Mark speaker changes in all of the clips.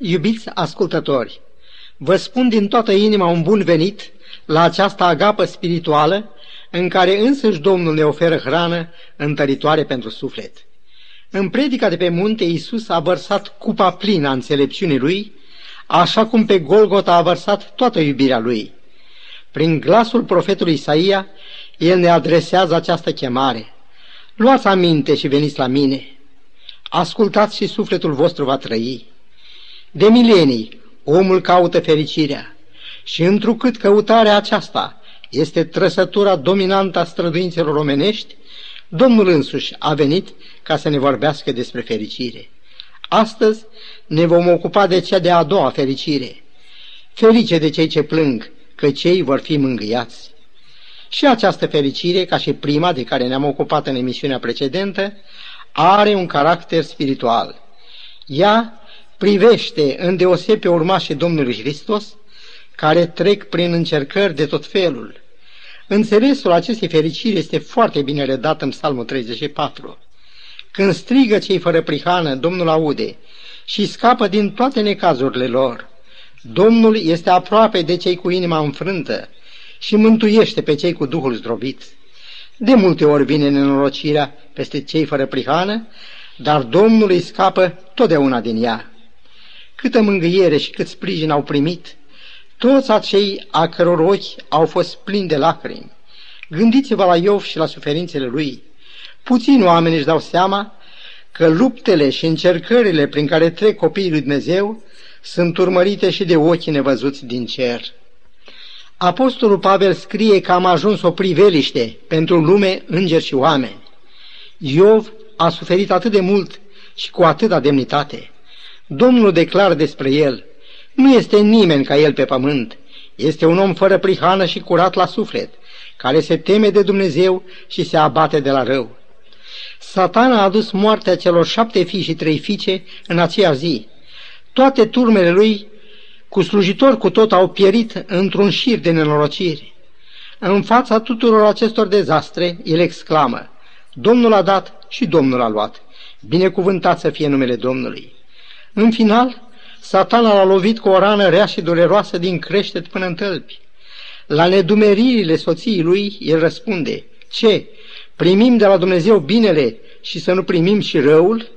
Speaker 1: Iubiți ascultători, vă spun din toată inima un bun venit la această agapă spirituală în care însăși Domnul ne oferă hrană întăritoare pentru suflet. În predica de pe munte, Iisus a vărsat cupa plină a înțelepciunii Lui, așa cum pe Golgota a vărsat toată iubirea Lui. Prin glasul profetului Isaia, El ne adresează această chemare. Luați aminte și veniți la mine. Ascultați și sufletul vostru va trăi. De milenii, omul caută fericirea și întrucât căutarea aceasta este trăsătura dominantă a străduințelor omenești, Domnul însuși a venit ca să ne vorbească despre fericire. Astăzi ne vom ocupa de cea de-a doua fericire. Ferice de cei ce plâng, că cei vor fi mângâiați. Și această fericire, ca și prima de care ne-am ocupat în emisiunea precedentă, are un caracter spiritual. Ea privește îndeoseb pe urmașii Domnului Hristos, care trec prin încercări de tot felul. Înțelesul acestei fericiri este foarte bine redat în Psalmul 34. Când strigă cei fără prihană, Domnul aude și scapă din toate necazurile lor. Domnul este aproape de cei cu inima înfrântă și mântuiește pe cei cu Duhul zdrobit. De multe ori vine nenorocirea peste cei fără prihană, dar Domnul îi scapă totdeauna din ea. Câtă mângâiere și cât sprijin au primit, toți acei a căror ochi au fost plini de lacrimi. Gândiți-vă la Iov și la suferințele lui. Puțini oameni își dau seama că luptele și încercările prin care trec copiii lui Dumnezeu sunt urmărite și de ochii nevăzuți din cer. Apostolul Pavel scrie că am ajuns o priveliște pentru lume, îngeri și oameni. Iov a suferit atât de mult și cu atâta demnitate. Domnul declară despre el, nu este nimeni ca el pe pământ, este un om fără prihană și curat la suflet, care se teme de Dumnezeu și se abate de la rău. Satana a adus moartea celor șapte fii și trei fiice în aceea zi. Toate turmele lui, cu slujitori cu tot, au pierit într-un șir de nenorociri. În fața tuturor acestor dezastre, el exclamă, Domnul a dat și Domnul a luat. Binecuvântat să fie numele Domnului. În final, satana l-a lovit cu o rană rea și dureroasă din creștet până în tălpi. La nedumeririle soției lui, el răspunde, ce, primim de la Dumnezeu binele și să nu primim și răul?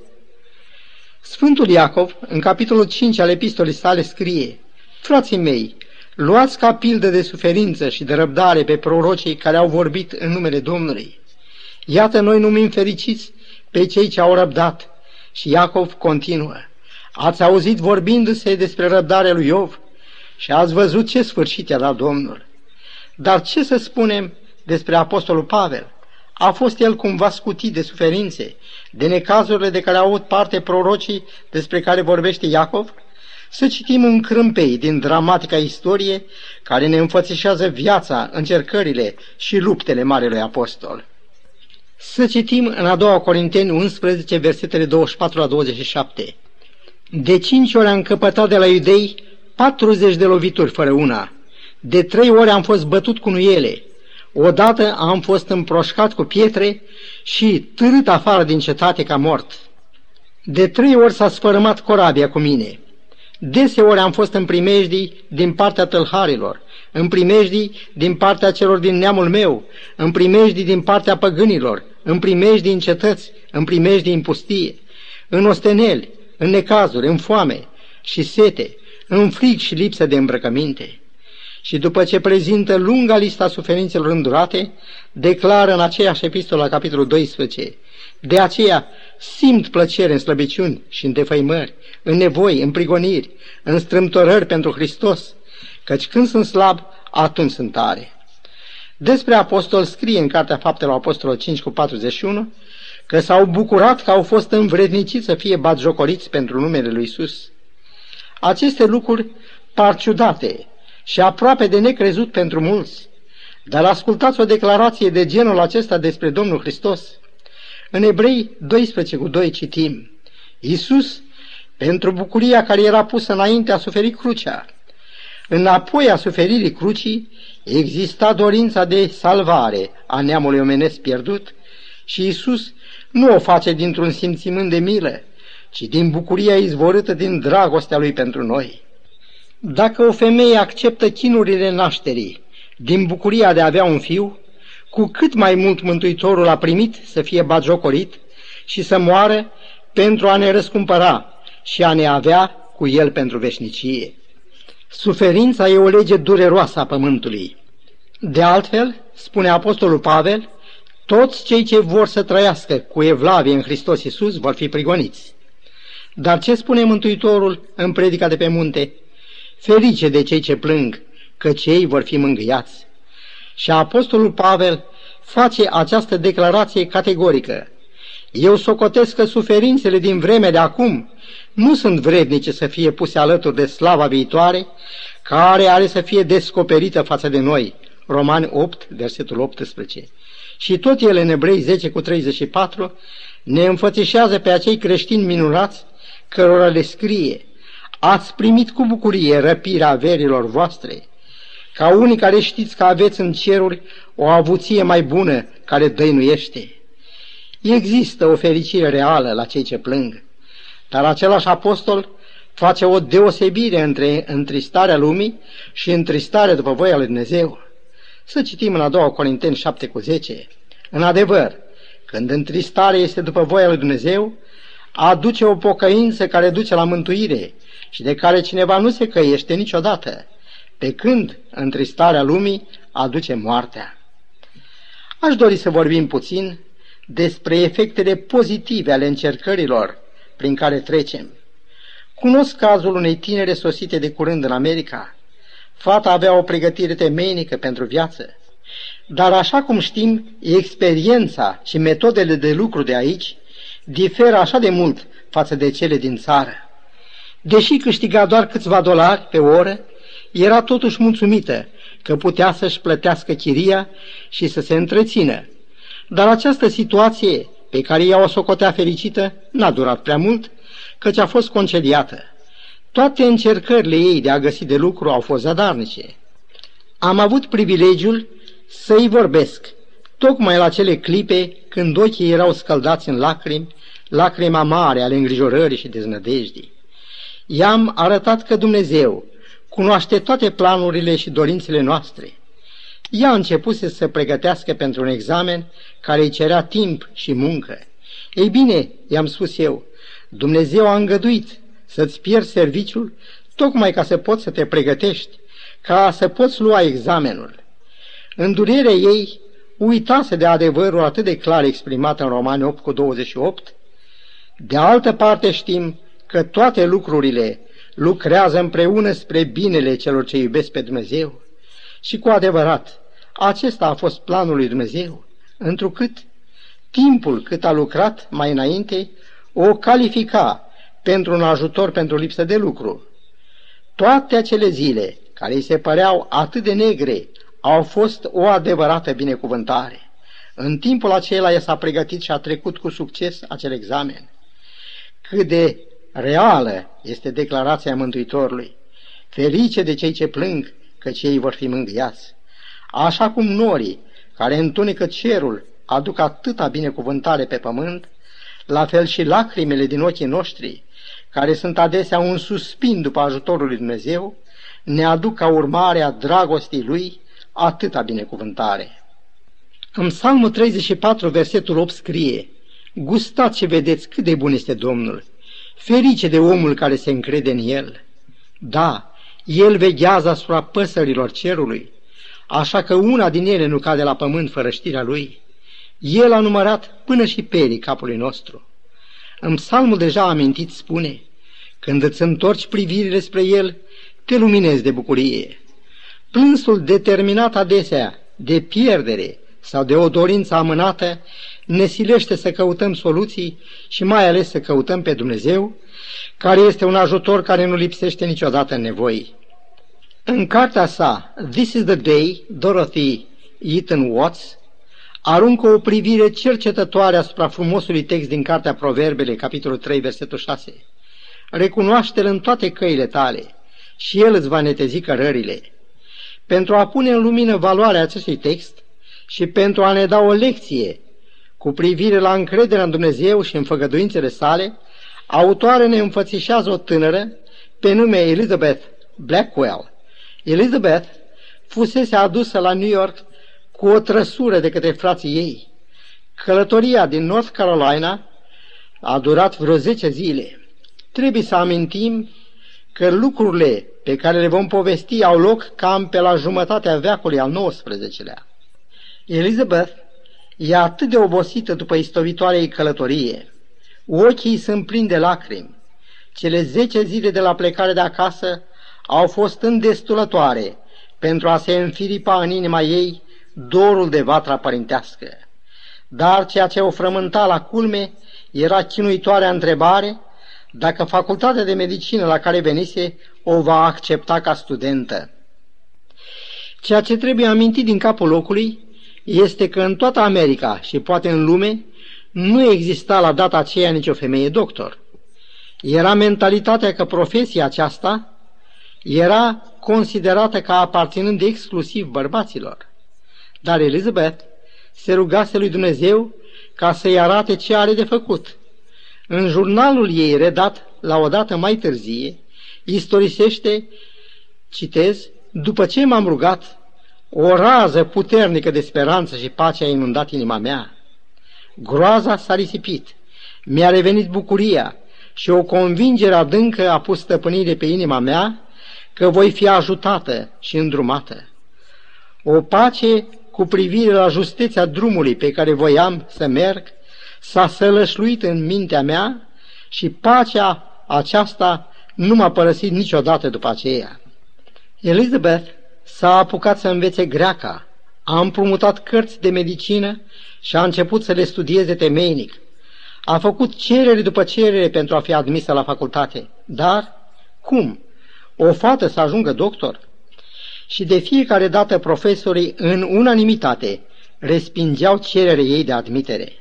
Speaker 1: Sfântul Iacov, în capitolul 5 al epistolii sale, scrie, Frații mei, luați ca pildă de suferință și de răbdare pe prorocii care au vorbit în numele Domnului. Iată, noi numim fericiți pe cei ce au răbdat. Și Iacov continuă. Ați auzit vorbindu-se despre răbdarea lui Iov și ați văzut ce sfârșit i-a dat Domnul. Dar ce să spunem despre Apostolul Pavel? A fost el cumva scutit de suferințe, de necazurile de care au avut parte prorocii despre care vorbește Iacov? Să citim un crâmpei din dramatica istorie care ne înfățișează viața, încercările și luptele Marelui Apostol. Să citim în a doua Corinteni 11, versetele 24 la 27. De cinci ori am căpătat de la iudei 40 de lovituri fără una. De trei ori am fost bătut cu nuiele. Odată am fost împroșcat cu pietre și târât afară din cetate ca mort. De trei ori s-a sfărâmat corabia cu mine. Deseori am fost în primejdii din partea tâlharilor, în primejdii din partea celor din neamul meu, în primejdii din partea păgânilor, în primejdii în cetăți, în primejdii în pustie, în osteneli, în necazuri, în foame și sete, în frig și lipsă de îmbrăcăminte. Și după ce prezintă lunga lista suferințelor îndurate, declară în aceeași epistolă, capitolul 12, de aceea simt plăcere în slăbiciuni și în defăimări, în nevoi, în prigoniri, în strâmtorări pentru Hristos, căci când sunt slab, atunci sunt tare. Despre apostol scrie în Cartea Faptelor Apostolului 5 cu 41 că s-au bucurat că au fost învredniciți să fie batjocoriți pentru numele lui Isus. Aceste lucruri par ciudate și aproape de necrezut pentru mulți, dar ascultați o declarație de genul acesta despre Domnul Hristos. În Ebrei 12 cu 2 citim, Iisus, pentru bucuria care era pusă înainte, a suferit crucea. Înapoi a suferirii crucii exista dorința de salvare a neamului omenesc pierdut și Iisus nu o face dintr-un simțimânt de milă, ci din bucuria izvorâtă din dragostea lui pentru noi. Dacă o femeie acceptă chinurile nașterii din bucuria de a avea un fiu, cu cât mai mult Mântuitorul a primit să fie bagiocorit și să moară pentru a ne răscumpăra și a ne avea cu el pentru veșnicie. Suferința e o lege dureroasă a pământului. De altfel, spune Apostolul Pavel, toți cei ce vor să trăiască cu evlavie în Hristos Iisus vor fi prigoniți. Dar ce spune Mântuitorul în predica de pe munte? Ferice de cei ce plâng, că cei vor fi mângâiați. Și Apostolul Pavel face această declarație categorică. Eu socotesc că suferințele din vremea de acum nu sunt vrednice să fie puse alături de slava viitoare, care are să fie descoperită față de noi. Romani 8, versetul 18. Și tot el în Ebrei 10 cu 34 ne înfățișează pe acei creștini minunați cărora le scrie Ați primit cu bucurie răpirea averilor voastre, ca unii care știți că aveți în ceruri o avuție mai bună care dăinuiește. Există o fericire reală la cei ce plâng, dar același apostol face o deosebire între întristarea lumii și întristarea după voia lui Dumnezeu. Să citim în a doua Corinteni 7 cu 10. În adevăr, când întristarea este după voia lui Dumnezeu, aduce o pocăință care duce la mântuire și de care cineva nu se căiește niciodată, pe când întristarea lumii aduce moartea. Aș dori să vorbim puțin despre efectele pozitive ale încercărilor prin care trecem. Cunosc cazul unei tinere sosite de curând în America. Fata avea o pregătire temeinică pentru viață. Dar așa cum știm, experiența și metodele de lucru de aici diferă așa de mult față de cele din țară. Deși câștiga doar câțiva dolari pe oră, era totuși mulțumită că putea să-și plătească chiria și să se întrețină. Dar această situație, pe care ea o socotea fericită, n-a durat prea mult, căci a fost concediată. Toate încercările ei de a găsi de lucru au fost zadarnice. Am avut privilegiul să-i vorbesc, tocmai la cele clipe când ochii erau scăldați în lacrimi, lacrima mare ale îngrijorării și deznădejdii. I-am arătat că Dumnezeu cunoaște toate planurile și dorințele noastre. Ea a început să se pregătească pentru un examen care îi cerea timp și muncă. Ei bine, i-am spus eu, Dumnezeu a îngăduit să-ți pierzi serviciul tocmai ca să poți să te pregătești, ca să poți lua examenul. În durerea ei, uitase de adevărul atât de clar exprimat în Romani 8 cu 28. De altă parte știm că toate lucrurile lucrează împreună spre binele celor ce iubesc pe Dumnezeu. Și cu adevărat, acesta a fost planul lui Dumnezeu, întrucât timpul cât a lucrat mai înainte o califica pentru un ajutor pentru lipsă de lucru. Toate acele zile care îi se păreau atât de negre au fost o adevărată binecuvântare. În timpul acela s-a pregătit și a trecut cu succes acel examen. Cât de reală este declarația Mântuitorului. Ferice de cei ce plâng, că cei vor fi mângâiați. Așa cum norii care întunecă cerul aduc atâta binecuvântare pe pământ, la fel și lacrimele din ochii noștri, care sunt adesea un suspin după ajutorul lui Dumnezeu, ne aduc ca urmare a dragostii Lui atâta binecuvântare. În Psalmul 34, versetul 8 scrie, Gustați și vedeți cât de bun este Domnul, ferice de omul care se încrede în El. Da, El veghează asupra păsărilor cerului, așa că una din ele nu cade la pământ fără știrea Lui. El a numărat până și perii capului nostru. În psalmul deja amintit spune, când îți întorci privirile spre El, te luminezi de bucurie. Plânsul determinat adesea de pierdere sau de o dorință amânată ne silește să căutăm soluții și mai ales să căutăm pe Dumnezeu, care este un ajutor care nu lipsește niciodată în nevoi. În cartea sa This is the Day, Dorothy Eaton Watts aruncă o privire cercetătoare asupra frumosului text din Cartea Proverbele, capitolul 3, versetul 6. Recunoaște-l în toate căile tale și el îți va netezi cărările. Pentru a pune în lumină valoarea acestui text și pentru a ne da o lecție cu privire la încrederea în Dumnezeu și în făgăduințele sale, autoare ne înfățișează o tânără pe nume Elizabeth Blackwell. Elizabeth fusese adusă la New York cu o trăsură de către frații ei. Călătoria din North Carolina a durat vreo 10 zile. Trebuie să amintim că lucrurile pe care le vom povesti au loc cam pe la jumătatea veacului al XIX-lea. Elizabeth e atât de obosită după istovitoarei călătorie. Ochii sunt plini de lacrimi. Cele zece zile de la plecare de acasă au fost îndestulătoare pentru a se înfiripa în inima ei dorul de vatra părintească. Dar ceea ce o frământa la culme era chinuitoarea întrebare dacă facultatea de medicină la care venise o va accepta ca studentă. Ceea ce trebuie amintit din capul locului este că în toată America și poate în lume nu exista la data aceea nicio femeie doctor. Era mentalitatea că profesia aceasta era considerată ca aparținând exclusiv bărbaților. Dar Elizabeth se rugase lui Dumnezeu ca să-i arate ce are de făcut. În jurnalul ei redat la o dată mai târzie, istorisește, citez, după ce m-am rugat, o rază puternică de speranță și pace a inundat inima mea. Groaza s-a risipit, mi-a revenit bucuria și o convingere adâncă a pus stăpânire pe inima mea că voi fi ajutată și îndrumată. O pace cu privire la justeția drumului pe care voiam să merg s-a sălășluit în mintea mea și pacea aceasta nu m-a părăsit niciodată după aceea. Elizabeth s-a apucat să învețe greaca, a împrumutat cărți de medicină și a început să le studieze temeinic. A făcut cerere după cerere pentru a fi admisă la facultate. Dar cum? O fată să ajungă doctor? Și de fiecare dată profesorii în unanimitate respingeau cererea ei de admitere.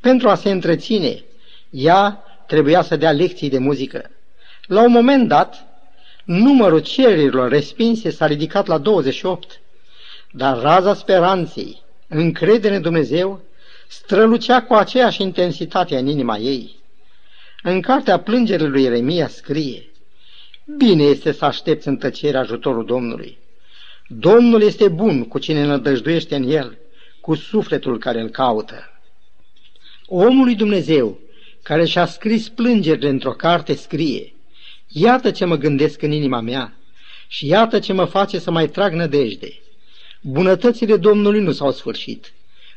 Speaker 1: Pentru a se întreține, ea trebuia să dea lecții de muzică. La un moment dat, numărul cererilor respinse s-a ridicat la 28, dar raza speranței, încredere în Dumnezeu, strălucea cu aceeași intensitate în inima ei. În cartea plângerii lui Ieremia scrie, Bine este să aștepți în tăcere ajutorul Domnului. Domnul este bun cu cine nădăjduiește în el, cu sufletul care îl caută. Omul lui Dumnezeu, care și-a scris plângerile într-o carte, scrie, Iată ce mă gândesc în inima mea și iată ce mă face să mai trag nădejde. Bunătățile Domnului nu s-au sfârșit,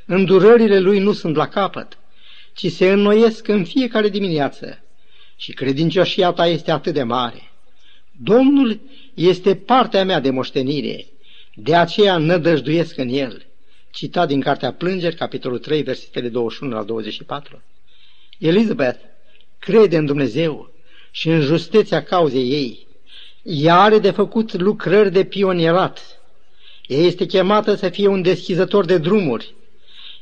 Speaker 1: îndurările Lui nu sunt la capăt, ci se înnoiesc în fiecare dimineață și credincioșia ta este atât de mare. Domnul este partea mea de moștenire, de aceea nădăjduiesc în El. Citat din Cartea Plângeri, capitolul 3, versetele 21 la 24. Elizabeth crede în Dumnezeu și în justeția cauzei ei. Ea are de făcut lucrări de pionierat. Ea este chemată să fie un deschizător de drumuri.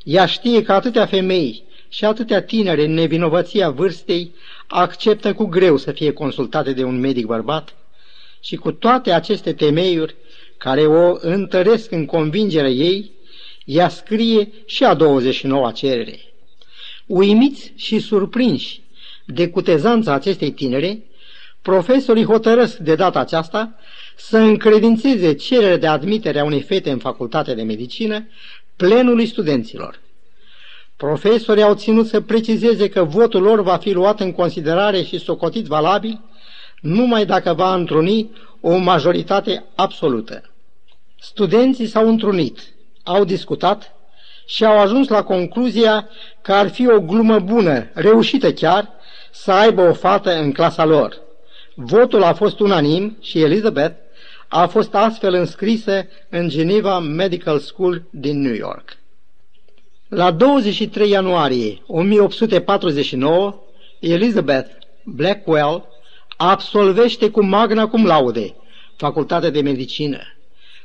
Speaker 1: Ea știe că atâtea femei și atâtea tinere în nevinovăția vârstei acceptă cu greu să fie consultate de un medic bărbat și cu toate aceste temeiuri care o întăresc în convingerea ei, ea scrie și a 29-a cerere. Uimiți și surprinși de cutezanța acestei tinere, profesorii hotărăsc de data aceasta să încredințeze cererea de admitere a unei fete în facultatea de medicină plenului studenților. Profesorii au ținut să precizeze că votul lor va fi luat în considerare și socotit valabil numai dacă va întruni o majoritate absolută. Studenții s-au întrunit, au discutat și au ajuns la concluzia că ar fi o glumă bună, reușită chiar, să aibă o fată în clasa lor. Votul a fost unanim și Elizabeth a fost astfel înscrisă în Geneva Medical School din New York. La 23 ianuarie 1849, Elizabeth Blackwell absolvește cu magna cum laude facultatea de medicină.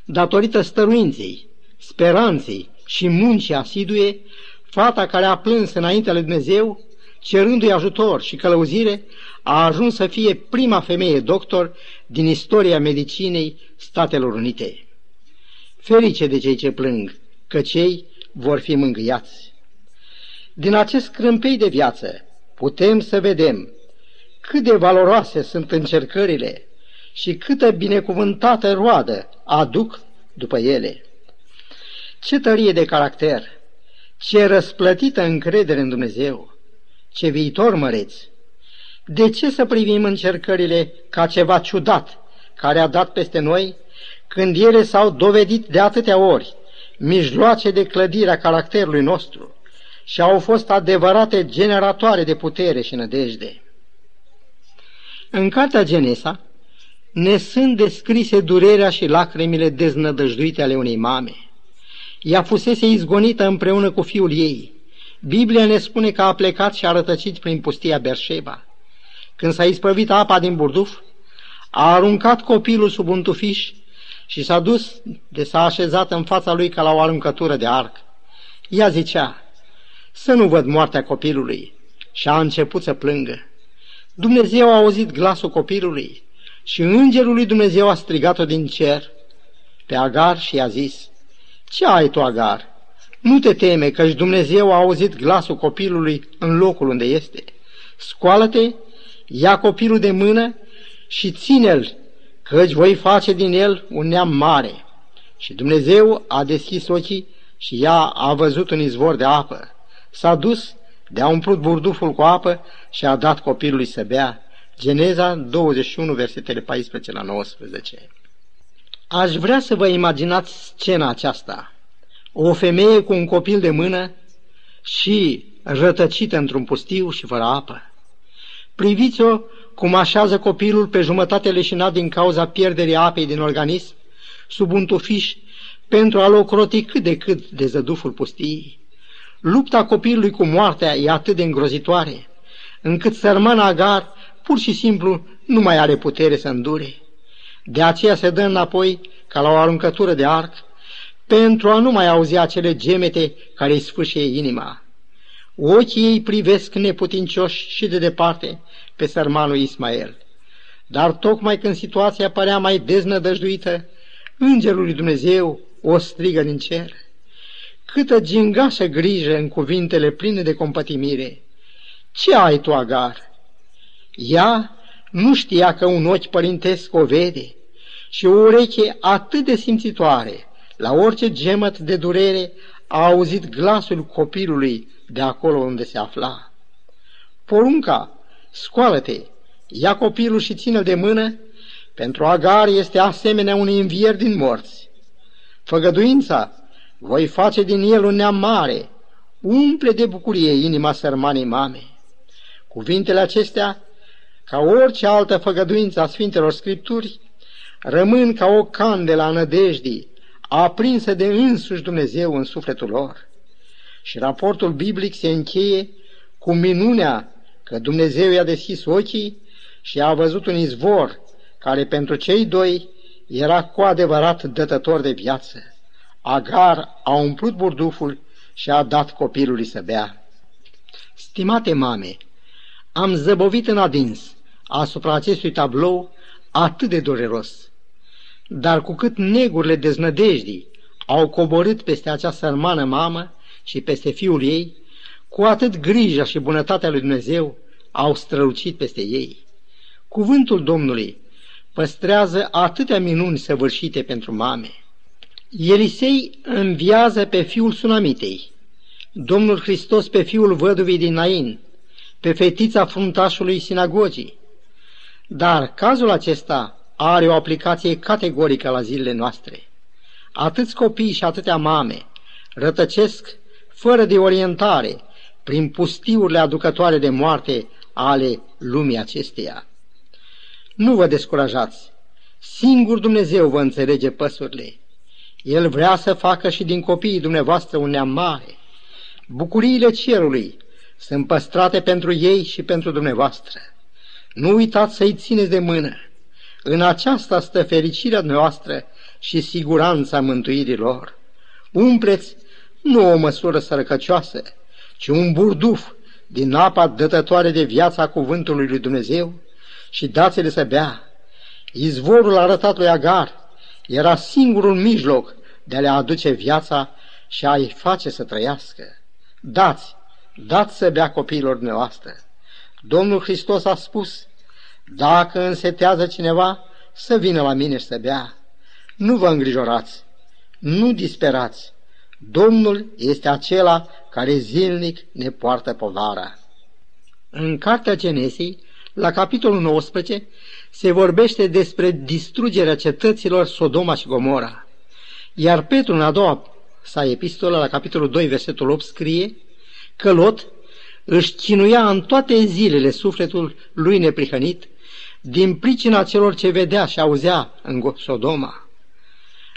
Speaker 1: Datorită stăruinței, speranței și muncii asidue, fata care a plâns înaintea lui Dumnezeu, cerându-i ajutor și călăuzire, a ajuns să fie prima femeie doctor din istoria medicinei Statelor Unite. Ferice de cei ce plâng, că cei vor fi mângâiați. Din acest crâmpei de viață putem să vedem cât de valoroase sunt încercările și câtă binecuvântată roadă aduc după ele. Ce tărie de caracter, ce răsplătită încredere în Dumnezeu, ce viitor măreți! De ce să privim încercările ca ceva ciudat care a dat peste noi, când ele s-au dovedit de atâtea ori mijloace de clădire a caracterului nostru și au fost adevărate generatoare de putere și nădejde? În cartea Genesa ne sunt descrise durerea și lacrimile deznădăjduite ale unei mame. Ea fusese izgonită împreună cu fiul ei. Biblia ne spune că a plecat și a rătăcit prin pustia Berșeba. Când s-a isprăvit apa din burduf, a aruncat copilul sub un tufiș și s-a dus de s-a așezat în fața lui ca la o aruncătură de arc. Ea zicea, să nu văd moartea copilului și a început să plângă. Dumnezeu a auzit glasul copilului și îngerul lui Dumnezeu a strigat-o din cer pe Agar și i-a zis, Ce ai tu, Agar? Nu te teme, căci Dumnezeu a auzit glasul copilului în locul unde este. Scoală-te, ia copilul de mână și ține-l, căci voi face din el un neam mare. Și Dumnezeu a deschis ochii și ea a văzut un izvor de apă. S-a dus, de-a umplut burduful cu apă și a dat copilului să bea. Geneza 21, versetele 14 la 19. Aș vrea să vă imaginați scena aceasta. O femeie cu un copil de mână și rătăcită într-un pustiu și fără apă. Priviți-o cum așează copilul pe jumătate leșinat din cauza pierderii apei din organism, sub un tufiș, pentru a-l ocroti cât de cât de zăduful pustiei. Lupta copilului cu moartea e atât de îngrozitoare, încât sărmana Agar pur și simplu nu mai are putere să îndure. De aceea se dă înapoi ca la o aruncătură de arc, pentru a nu mai auzi acele gemete care îi sfâșie inima. Ochii ei privesc neputincioși și de departe pe sărmanul Ismael. Dar tocmai când situația părea mai deznădăjduită, Îngerul lui Dumnezeu o strigă din cer. Câtă gingașă grijă în cuvintele pline de compătimire! Ce ai tu, Agar? Ea nu știa că un ochi părintesc o vede și o ureche atât de simțitoare, la orice gemăt de durere, a auzit glasul copilului de acolo unde se afla. Porunca, scoală-te, ia copilul și ține-l de mână, pentru Agar este asemenea unui învier din morți. Făgăduința, voi face din el un neam mare, umple de bucurie inima sărmanei mame. Cuvintele acestea, ca orice altă făgăduință a Sfintelor Scripturi, rămân ca o candelă a nădejdii, aprinsă de însuși Dumnezeu în sufletul lor. Și raportul biblic se încheie cu minunea că Dumnezeu i-a deschis ochii și a văzut un izvor care pentru cei doi era cu adevărat dătător de viață. Agar a umplut burduful și a dat copilului să bea. Stimate mame, am zăbovit în adins asupra acestui tablou atât de dureros. Dar cu cât negurile deznădejdii au coborât peste acea sărmană mamă și peste fiul ei, cu atât grija și bunătatea lui Dumnezeu au strălucit peste ei. Cuvântul Domnului păstrează atâtea minuni săvârșite pentru mame. Elisei înviază pe fiul Sunamitei, Domnul Hristos pe fiul văduvii din Nain, pe fetița fruntașului sinagogii. Dar cazul acesta are o aplicație categorică la zilele noastre. Atâți copii și atâtea mame rătăcesc fără de orientare prin pustiurile aducătoare de moarte ale lumii acesteia. Nu vă descurajați, singur Dumnezeu vă înțelege păsurile. El vrea să facă și din copiii dumneavoastră un neam mare. Bucuriile cerului sunt păstrate pentru ei și pentru dumneavoastră. Nu uitați să-i țineți de mână. În aceasta stă fericirea noastră și siguranța mântuirii lor. Umpleți nu o măsură sărăcăcioasă, ci un burduf din apa dătătoare de viața cuvântului lui Dumnezeu și dați-le să bea. Izvorul arătat lui Agar era singurul mijloc de a le aduce viața și a-i face să trăiască. Dați, dați să bea copiilor dumneavoastră. Domnul Hristos a spus Dacă însetează cineva, să vină la mine și să bea. Nu vă îngrijorați, nu disperați. Domnul este acela care zilnic ne poartă povara. În Cartea Genesei, la capitolul 19, se vorbește despre distrugerea cetăților Sodoma și Gomora. Iar Petru, în a doua sa epistolă, la capitolul 2, versetul 8, scrie că Lot își chinuia în toate zilele sufletul lui neprihănit din pricina celor ce vedea și auzea în Sodoma.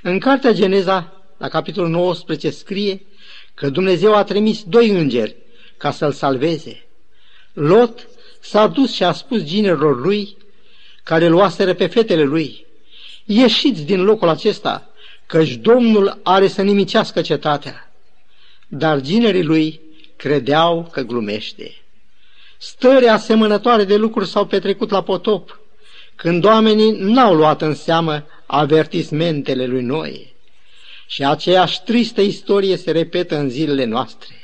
Speaker 1: În cartea Geneza, la capitolul 19, scrie că Dumnezeu a trimis doi îngeri ca să-l salveze. Lot s-a dus și a spus ginerilor lui, care luaseră pe fetele lui, ieșiți din locul acesta, căci Domnul are să nimicească cetatea. Dar ginerii lui credeau că glumește. Stări asemănătoare de lucruri s-au petrecut la potop, când oamenii n-au luat în seamă avertismentele lui Noe. Și aceeași tristă istorie se repetă în zilele noastre.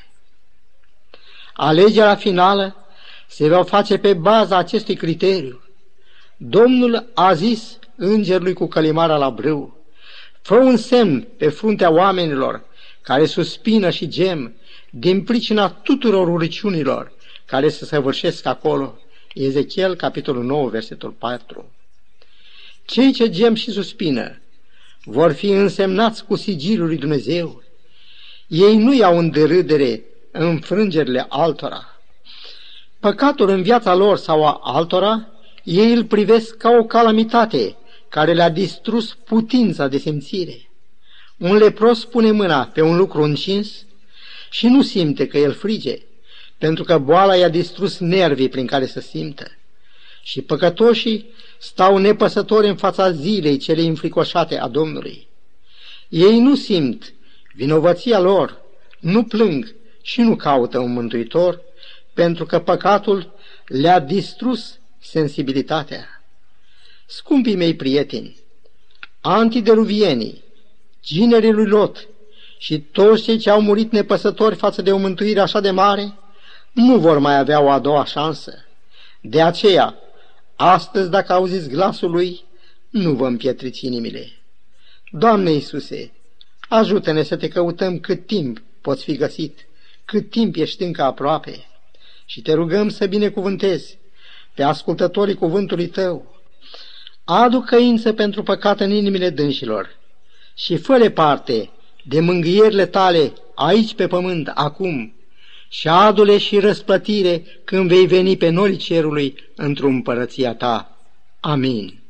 Speaker 1: Alegerea finală se va face pe baza acestui criteriu. Domnul a zis îngerului cu călimara la brâu, fă un semn pe fruntea oamenilor care suspină și gem din pricina tuturor uriciunilor care se săvârșesc acolo. Ezechiel, capitolul 9, versetul 4. Cei ce gem și suspină vor fi însemnați cu sigilul lui Dumnezeu. Ei nu iau în derâdere înfrângerile altora. Păcatul în viața lor sau a altora, ei îl privesc ca o calamitate care le-a distrus putința de simțire. Un lepros pune mâna pe un lucru încins și nu simte că el frige, pentru că boala i-a distrus nervii prin care să simtă. Și păcătoșii stau nepăsători în fața zilei cele înfricoșate a Domnului. Ei nu simt vinovăția lor, nu plâng și nu caută un mântuitor, pentru că păcatul le-a distrus sensibilitatea. Scumpii mei prieteni, antideluvienii, ginerii lui Lot și toți cei ce au murit nepăsători față de o mântuire așa de mare, nu vor mai avea o a doua șansă. De aceea, astăzi, dacă auziți glasul lui, nu vă împietriți inimile. Doamne Iisuse, ajută-ne să te căutăm cât timp poți fi găsit, cât timp ești încă aproape și te rugăm să binecuvântezi pe ascultătorii cuvântului tău. Adu căință pentru păcat în inimile dânșilor și fă parte de mângâierile tale aici pe pământ, acum, și adule și răsplătire când vei veni pe norii cerului într-o împărăția ta. Amin.